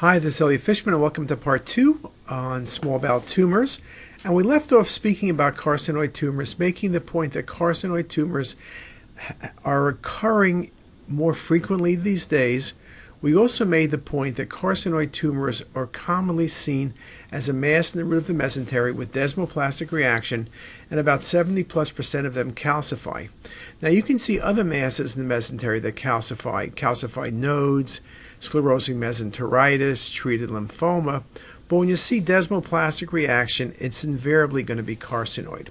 Hi, this is Elliot Fishman, and welcome to part two on small bowel tumors. And we left off speaking about carcinoid tumors, making the point that carcinoid tumors are occurring more frequently these days. We also made the point that carcinoid tumors are commonly seen as a mass in the root of the mesentery with desmoplastic reaction, and about 70 plus percent of them calcify. Now, you can see other masses in the mesentery that calcify, calcified nodes, sclerosing mesenteritis, treated lymphoma. But when you see desmoplastic reaction, it's invariably going to be carcinoid.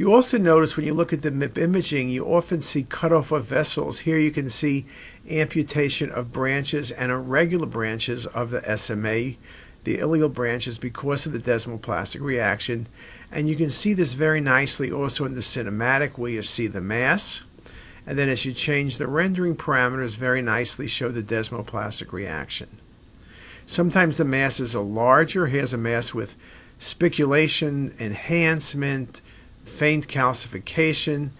You also notice when you look at the MIP imaging, you often see cutoff of vessels. Here you can see amputation of branches and irregular branches of the SMA, the ileal branches, because of the desmoplastic reaction. And you can see this very nicely also in the cinematic where you see the mass. And then as you change the rendering parameters, very nicely show the desmoplastic reaction. Sometimes the masses are larger. Here's a mass with spiculation, enhancement, faint calcification.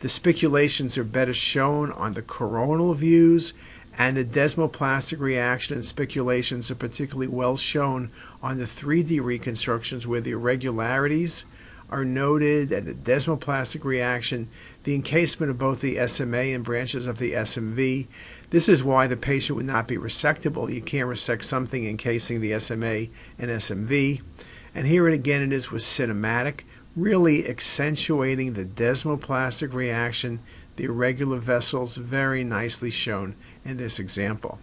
The spiculations are better shown on the coronal views, and the desmoplastic reaction and spiculations are particularly well shown on the 3D reconstructions where the irregularities are noted and the desmoplastic reaction, the encasement of both the SMA and branches of the SMV. This is why the patient would not be resectable. You can't resect something encasing the SMA and SMV. And here it again it is with cinematic, really accentuating the desmoplastic reaction, the irregular vessels very nicely shown in this example.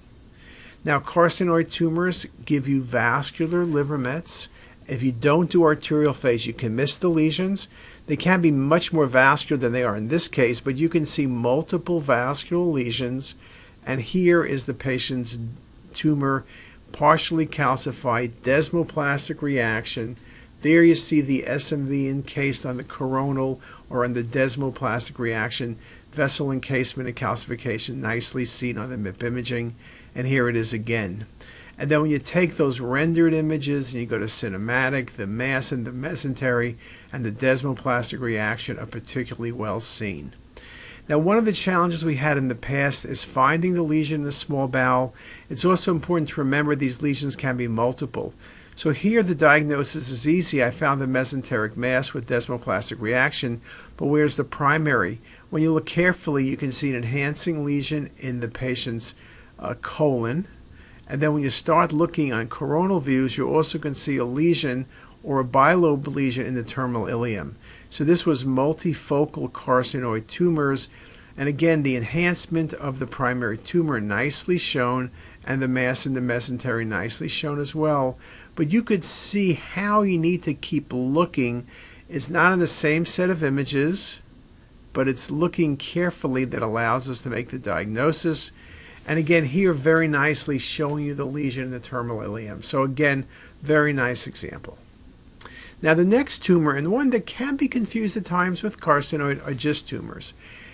Now, carcinoid tumors give you vascular liver mets if you don't do arterial phase, you can miss the lesions. They can be much more vascular than they are in this case, but you can see multiple vascular lesions. And here is the patient's tumor, partially calcified, desmoplastic reaction. There you see the SMV encased on the coronal or on the desmoplastic reaction, vessel encasement and calcification nicely seen on the MIP imaging. And here it is again. And then when you take those rendered images and you go to cinematic, the mass and the mesentery and the desmoplastic reaction are particularly well seen. Now, one of the challenges we had in the past is finding the lesion in the small bowel. It's also important to remember these lesions can be multiple. So here the diagnosis is easy. I found the mesenteric mass with desmoplastic reaction, but where's the primary? When you look carefully, you can see an enhancing lesion in the patient's uh, colon, and then when you start looking on coronal views, you also can see a lesion or a bilobe lesion in the terminal ileum. So this was multifocal carcinoid tumors. And again, the enhancement of the primary tumor nicely shown and the mass in the mesentery nicely shown as well. But you could see how you need to keep looking. It's not in the same set of images, but it's looking carefully that allows us to make the diagnosis and again, here very nicely showing you the lesion in the terminal ileum. So again, very nice example. Now the next tumor, and one that can be confused at times with carcinoid, or GIST tumors.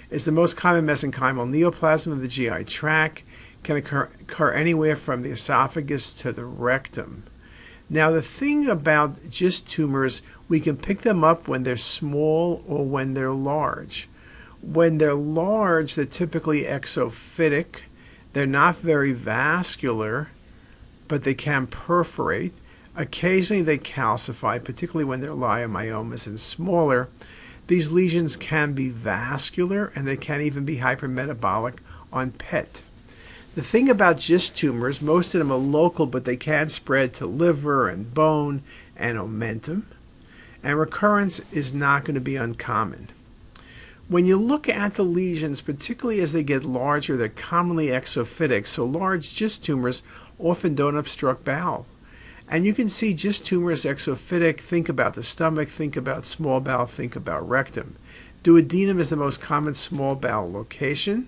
Is the most common mesenchymal neoplasm of the GI tract, can occur, occur anywhere from the esophagus to the rectum. Now the thing about GIST tumors, we can pick them up when they're small or when they're large. When they're large, they're typically exophytic, they're not very vascular, but they can perforate. Occasionally they calcify, particularly when they're leiomyomas and smaller. These lesions can be vascular and they can even be hypermetabolic on PET. The thing about GIST tumors, most of them are local, but they can spread to liver and bone and omentum. And recurrence is not going to be uncommon. When you look at the lesions, particularly as they get larger, they're commonly exophytic. So large GIST tumors often don't obstruct bowel. And you can see GIST tumors exophytic. Think about the stomach, think about small bowel, think about rectum. Duodenum is the most common small bowel location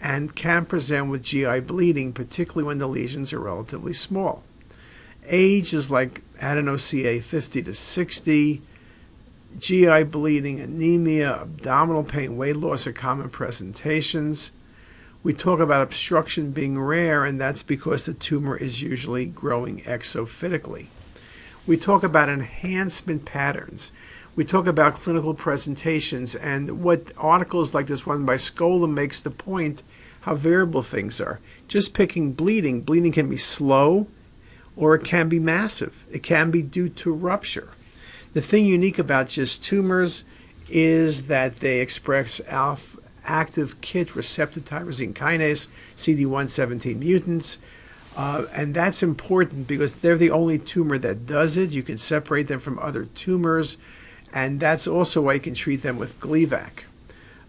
and can present with GI bleeding, particularly when the lesions are relatively small. Age is like adeno-CA 50 to 60. GI bleeding, anemia, abdominal pain, weight loss are common presentations. We talk about obstruction being rare, and that's because the tumor is usually growing exophytically. We talk about enhancement patterns. We talk about clinical presentations, and what articles like this one by Scola makes the point how variable things are. Just picking bleeding, bleeding can be slow, or it can be massive. It can be due to rupture. The thing unique about GIST tumors is that they express alpha active KIT receptor tyrosine kinase, CD117 mutants. Uh, and that's important because they're the only tumor that does it. You can separate them from other tumors, and that's also why you can treat them with Gleevec.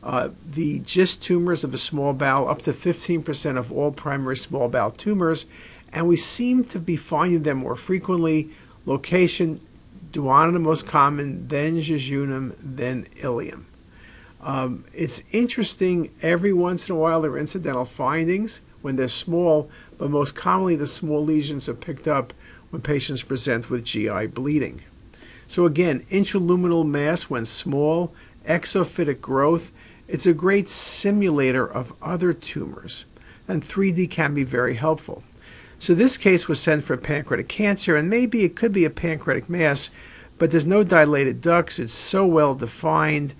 Uh, the GIST tumors of the small bowel, up to 15% of all primary small bowel tumors, and we seem to be finding them more frequently. Location, duodenum most common, then jejunum, then ileum. Um, it's interesting, every once in a while there are incidental findings when they're small, but most commonly the small lesions are picked up when patients present with GI bleeding. So again, intraluminal mass when small, exophytic growth, it's a great simulator of other tumors, and 3D can be very helpful. So this case was sent for pancreatic cancer, and maybe it could be a pancreatic mass, but there's no dilated ducts. It's so well defined.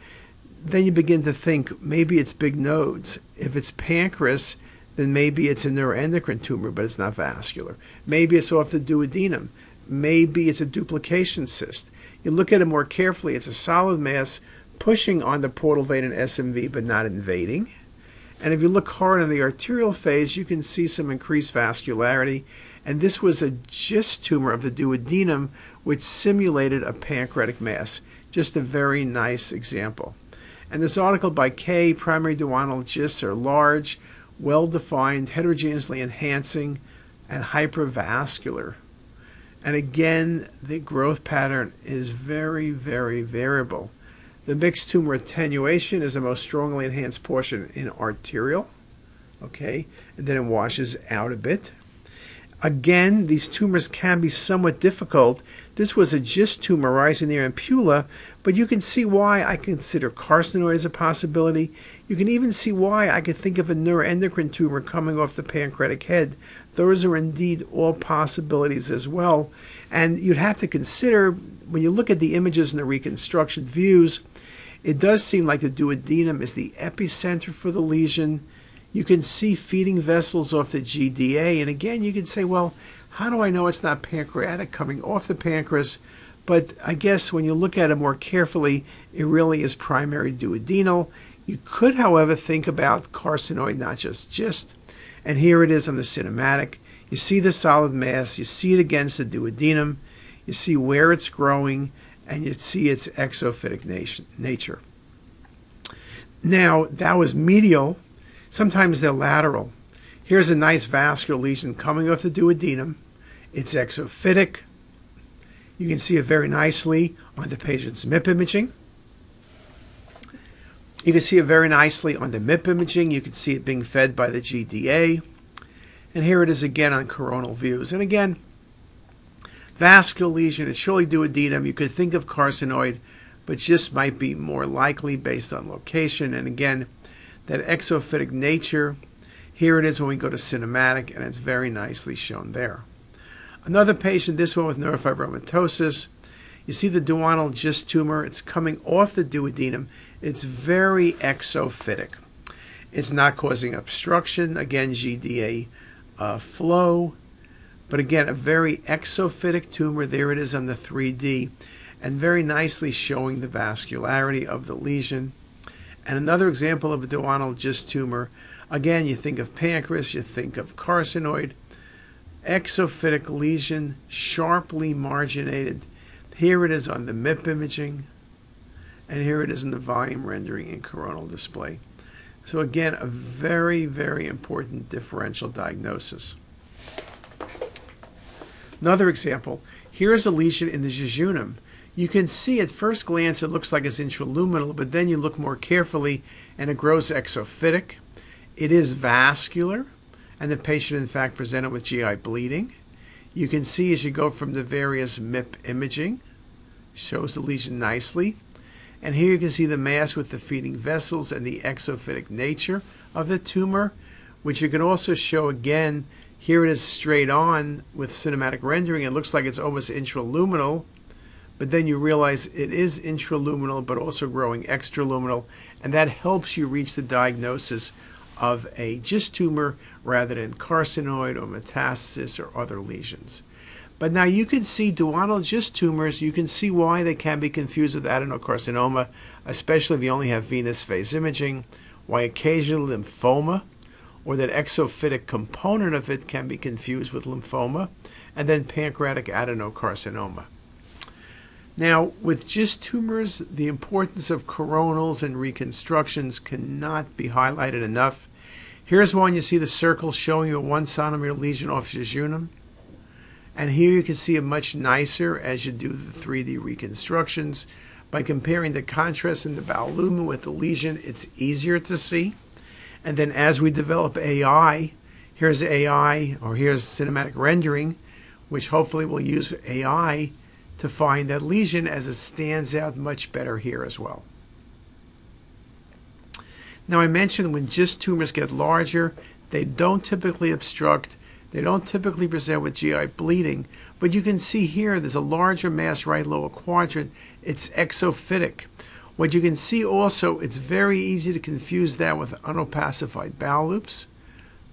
Then you begin to think maybe it's big nodes. If it's pancreas, then maybe it's a neuroendocrine tumor, but it's not vascular. Maybe it's off the duodenum. Maybe it's a duplication cyst. You look at it more carefully, it's a solid mass pushing on the portal vein and SMV but not invading. And if you look hard on the arterial phase, you can see some increased vascularity. And this was a GIST tumor of the duodenum, which simulated a pancreatic mass. Just a very nice example. And this article by K, primary duodenal GISTs are large, well defined, heterogeneously enhancing, and hypervascular. And again, the growth pattern is very, very variable. The mixed tumor attenuation is the most strongly enhanced portion in arterial, okay, and then it washes out a bit. Again, these tumors can be somewhat difficult. This was a GIST tumor rising near ampulla, but you can see why I consider carcinoid as a possibility. You can even see why I could think of a neuroendocrine tumor coming off the pancreatic head. Those are indeed all possibilities as well. And you'd have to consider, when you look at the images and the reconstruction views, it does seem like the duodenum is the epicenter for the lesion. You can see feeding vessels off the GDA, and again, you can say, well, how do I know it's not pancreatic coming off the pancreas? But I guess when you look at it more carefully, it really is primary duodenal. You could, however, think about carcinoid, not just GIST. And here it is on the cinematic. You see the solid mass, you see it against the duodenum, you see where it's growing, and you see its exophytic nature. Now, that was medial. Sometimes they're lateral. Here's a nice vascular lesion coming off the duodenum. It's exophytic. You can see it very nicely on the patient's MIP imaging. You can see it very nicely on the MIP imaging. You can see it being fed by the GDA. And here it is again on coronal views. And again, vascular lesion, it's surely duodenum. You could think of carcinoid, but GIST might be more likely based on location. And again, that exophytic nature, here it is when we go to cinematic, and it's very nicely shown there. Another patient, this one with neurofibromatosis. You see the duodenal GIST tumor. It's coming off the duodenum. It's very exophytic. It's not causing obstruction. Again, GDA uh, flow. But again, a very exophytic tumor. There it is on the 3D. And very nicely showing the vascularity of the lesion. And another example of a duodenal GIST tumor. Again, you think of pancreas, you think of carcinoid exophytic lesion, sharply marginated. Here it is on the MIP imaging, and here it is in the volume rendering and coronal display. So again, a very, very important differential diagnosis. Another example, here's a lesion in the jejunum. You can see at first glance it looks like it's intraluminal, but then you look more carefully and it grows exophytic. It is vascular and the patient in fact presented with GI bleeding. You can see as you go from the various MIP imaging, shows the lesion nicely. And here you can see the mass with the feeding vessels and the exophytic nature of the tumor, which you can also show again. Here it is straight on with cinematic rendering. It looks like it's almost intraluminal, but then you realize it is intraluminal but also growing extraluminal, and that helps you reach the diagnosis of a GIST tumor rather than carcinoid or metastasis or other lesions. But now you can see duodenal GIST tumors, you can see why they can be confused with adenocarcinoma, especially if you only have venous phase imaging, why occasional lymphoma or that exophytic component of it can be confused with lymphoma, and then pancreatic adenocarcinoma. Now, with GIST tumors, the importance of coronals and reconstructions cannot be highlighted enough. Here's one you see the circle showing you a one centimeter lesion off jejunum. And here you can see it much nicer as you do the 3D reconstructions. By comparing the contrast in the bowel lumen with the lesion, it's easier to see. And then as we develop AI, here's AI or here's cinematic rendering, which hopefully will use AI to find that lesion as it stands out much better here as well. Now I mentioned when GIST tumors get larger, they don't typically obstruct, they don't typically present with GI bleeding, but you can see here there's a larger mass right lower quadrant. It's exophytic. What you can see also, it's very easy to confuse that with unopacified bowel loops.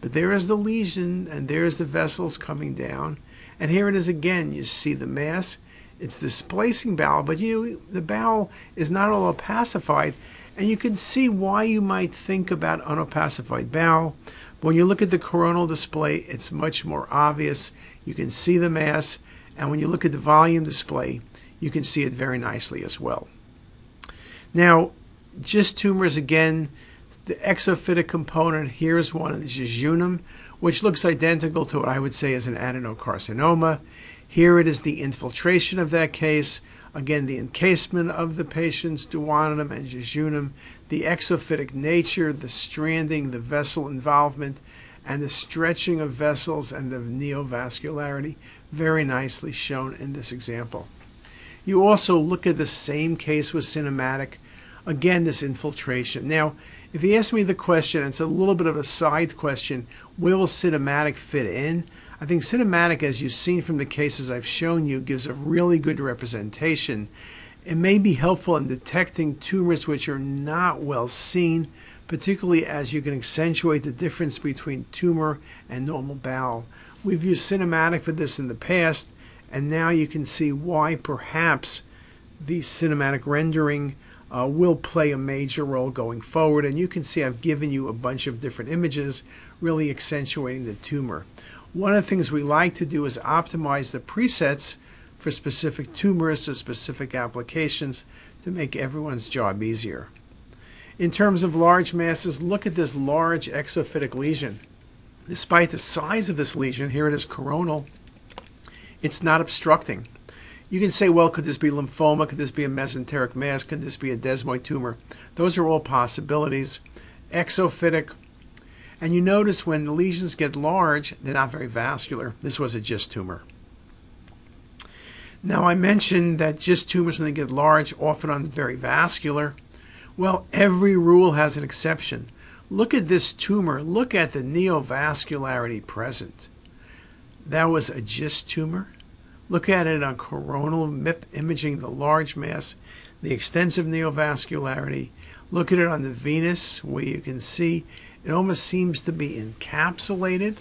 But there is the lesion, and there's the vessels coming down. And here it is again. You see the mass. It's displacing bowel, but you the bowel is not all opacified. And you can see why you might think about unopacified bowel. But when you look at the coronal display, it's much more obvious. You can see the mass. And when you look at the volume display, you can see it very nicely as well. Now, GIST tumors again, the exophytic component, here's one, the jejunum, which looks identical to what I would say is an adenocarcinoma. Here it is the infiltration of that case, again, the encasement of the patient's duodenum and jejunum, the exophytic nature, the stranding, the vessel involvement, and the stretching of vessels and the neovascularity, very nicely shown in this example. You also look at the same case with cinematic again, this infiltration. Now, if you ask me the question, it's a little bit of a side question, where will cinematic fit in? I think cinematic, as you've seen from the cases I've shown you, gives a really good representation. It may be helpful in detecting tumors which are not well seen, particularly as you can accentuate the difference between tumor and normal bowel. We've used cinematic for this in the past, and now you can see why perhaps the cinematic rendering uh, will play a major role going forward. And you can see I've given you a bunch of different images really accentuating the tumor. One of the things we like to do is optimize the presets for specific tumors or specific applications to make everyone's job easier. In terms of large masses, look at this large exophytic lesion. Despite the size of this lesion, here it is coronal, it's not obstructing. You can say, well, could this be lymphoma? Could this be a mesenteric mass? Could this be a desmoid tumor? Those are all possibilities. Exophytic. And you notice when the lesions get large, they're not very vascular. This was a GIST tumor. Now, I mentioned that GIST tumors, when they get large, often aren't very vascular. Well, every rule has an exception. Look at this tumor. Look at the neovascularity present. That was a GIST tumor. Look at it on coronal MIP imaging, the large mass, the extensive neovascularity. Look at it on the venous, where you can see it almost seems to be encapsulated.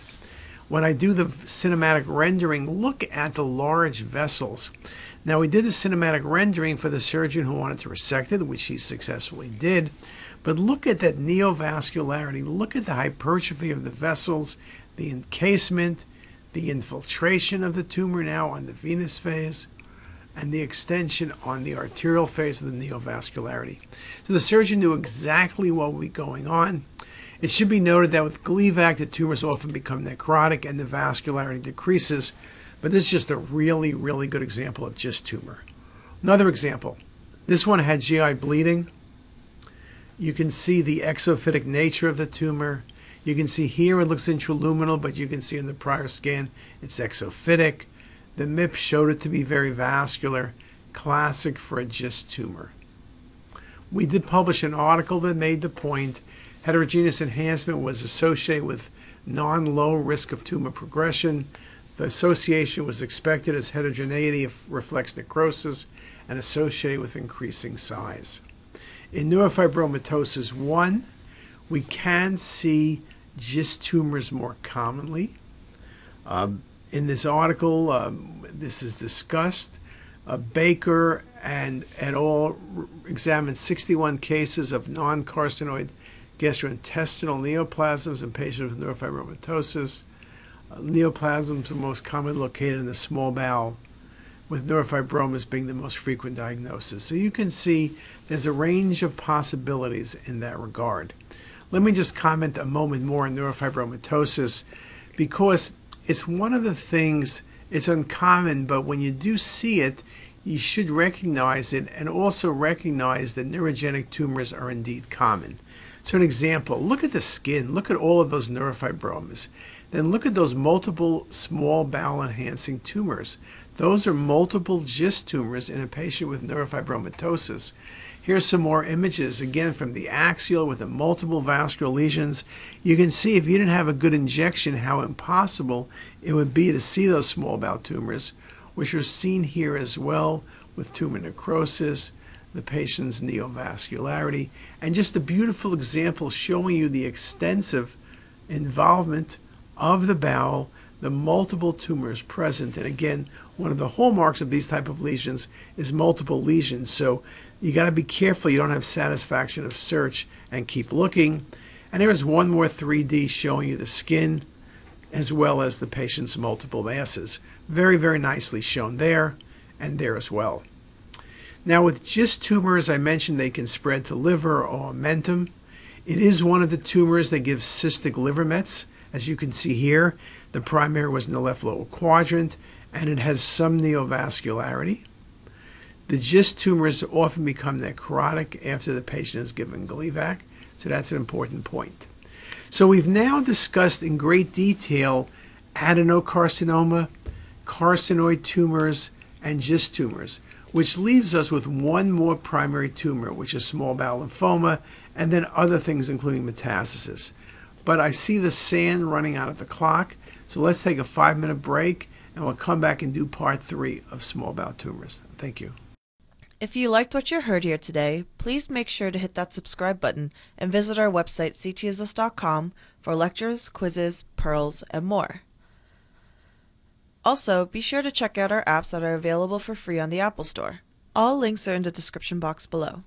When I do the cinematic rendering, look at the large vessels. Now, we did the cinematic rendering for the surgeon who wanted to resect it, which he successfully did. But look at that neovascularity. Look at the hypertrophy of the vessels, the encasement, the infiltration of the tumor now on the venous phase, and the extension on the arterial phase of the neovascularity. So the surgeon knew exactly what was going on. It should be noted that with Gleevec, the tumors often become necrotic and the vascularity decreases, but this is just a really, really good example of GIST tumor. Another example, this one had GI bleeding. You can see the exophytic nature of the tumor. You can see here it looks intraluminal, but you can see in the prior scan it's exophytic. The MIP showed it to be very vascular, classic for a GIST tumor. We did publish an article that made the point heterogeneous enhancement was associated with non-low risk of tumor progression. The association was expected as heterogeneity reflects necrosis and associated with increasing size. In neurofibromatosis 1, we can see GIST tumors more commonly. Um, in this article, um, this is discussed. Uh, Baker and et al. examined 61 cases of non carcinoid gastrointestinal neoplasms in patients with neurofibromatosis. Uh, neoplasms are most commonly located in the small bowel, with neurofibromas being the most frequent diagnosis. So you can see there's a range of possibilities in that regard. Let me just comment a moment more on neurofibromatosis because it's one of the things, it's uncommon, but when you do see it, you should recognize it and also recognize that neurogenic tumors are indeed common. So, an example look at the skin, look at all of those neurofibromas. Then look at those multiple small bowel enhancing tumors. Those are multiple GIST tumors in a patient with neurofibromatosis. Here's some more images again from the axial with the multiple vascular lesions. You can see if you didn't have a good injection how impossible it would be to see those small bowel tumors, which are seen here as well with tumor necrosis, the patient's neovascularity, and just a beautiful example showing you the extensive involvement of the bowel, the multiple tumors present. And again, one of the hallmarks of these type of lesions is multiple lesions. So you got to be careful you don't have satisfaction of search and keep looking. And there is one more 3D showing you the skin as well as the patient's multiple masses. Very, very nicely shown there and there as well. Now, with GIST tumors, I mentioned they can spread to liver or omentum. It is one of the tumors that gives cystic liver mets. As you can see here, the primary was in the left lower quadrant, and it has some neovascularity. The GIST tumors often become necrotic after the patient is given Gleevec, so that's an important point. So we've now discussed in great detail adenocarcinoma, carcinoid tumors, and GIST tumors, which leaves us with one more primary tumor, which is small bowel lymphoma, and then other things including metastasis. But I see the sand running out of the clock, so let's take a five minute break and we'll come back and do part three of small bowel tumors. Thank you. If you liked what you heard here today, please make sure to hit that subscribe button and visit our website ctisus.com for lectures, quizzes, pearls, and more. Also, be sure to check out our apps that are available for free on the Apple Store. All links are in the description box below.